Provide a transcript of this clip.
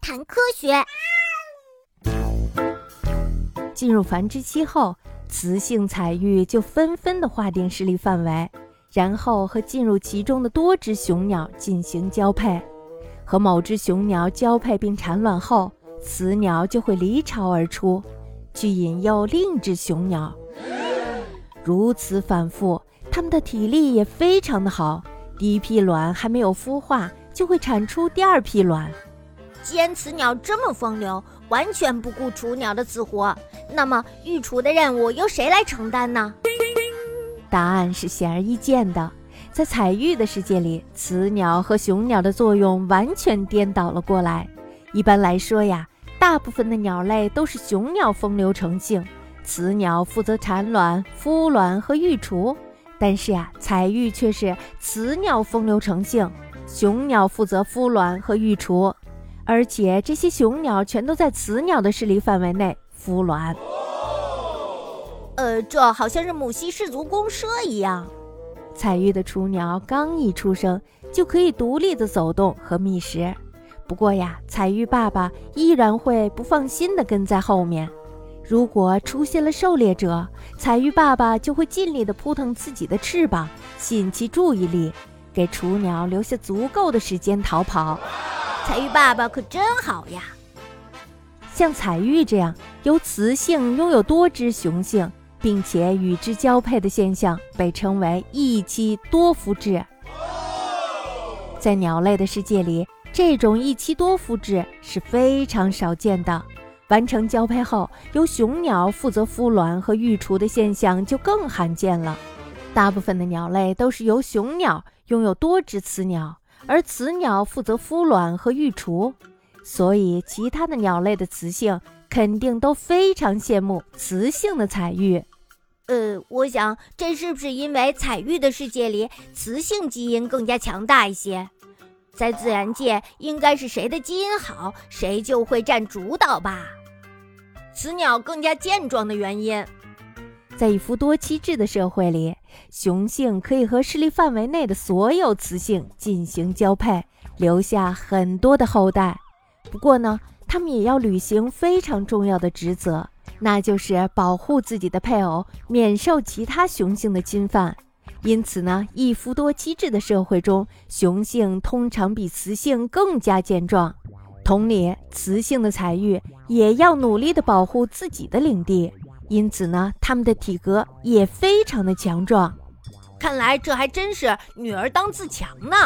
谈科学。进入繁殖期后，雌性彩玉就纷纷的划定势力范围，然后和进入其中的多只雄鸟进行交配。和某只雄鸟交配并产卵后，雌鸟就会离巢而出，去引诱另一只雄鸟。如此反复，它们的体力也非常的好。第一批卵还没有孵化，就会产出第二批卵。既然雌鸟这么风流，完全不顾雏鸟的死活，那么育雏的任务由谁来承担呢？答案是显而易见的。在彩玉的世界里，雌鸟和雄鸟的作用完全颠倒了过来。一般来说呀，大部分的鸟类都是雄鸟风流成性，雌鸟负责产卵、孵卵和育雏。但是呀，彩玉却是雌鸟风流成性，雄鸟负责孵卵和育雏，而且这些雄鸟全都在雌鸟的势力范围内孵卵。呃，这好像是母系氏族公社一样。彩玉的雏鸟刚一出生，就可以独立的走动和觅食。不过呀，彩玉爸爸依然会不放心的跟在后面。如果出现了狩猎者，彩玉爸爸就会尽力的扑腾自己的翅膀，吸引其注意力，给雏鸟留下足够的时间逃跑。彩玉爸爸可真好呀！像彩玉这样由雌性拥有多只雄性。并且与之交配的现象被称为一妻多夫制。在鸟类的世界里，这种一妻多夫制是非常少见的。完成交配后，由雄鸟负责孵卵和育雏的现象就更罕见了。大部分的鸟类都是由雄鸟拥有多只雌鸟，而雌鸟负责孵卵和育雏。所以，其他的鸟类的雌性肯定都非常羡慕雌性的彩玉。呃，我想这是不是因为彩玉的世界里雌性基因更加强大一些？在自然界，应该是谁的基因好，谁就会占主导吧？雌鸟更加健壮的原因，在一夫多妻制的社会里，雄性可以和势力范围内的所有雌性进行交配，留下很多的后代。不过呢，他们也要履行非常重要的职责。那就是保护自己的配偶免受其他雄性的侵犯，因此呢，一夫多妻制的社会中，雄性通常比雌性更加健壮。同理，雌性的彩玉也要努力地保护自己的领地，因此呢，他们的体格也非常的强壮。看来这还真是女儿当自强呢。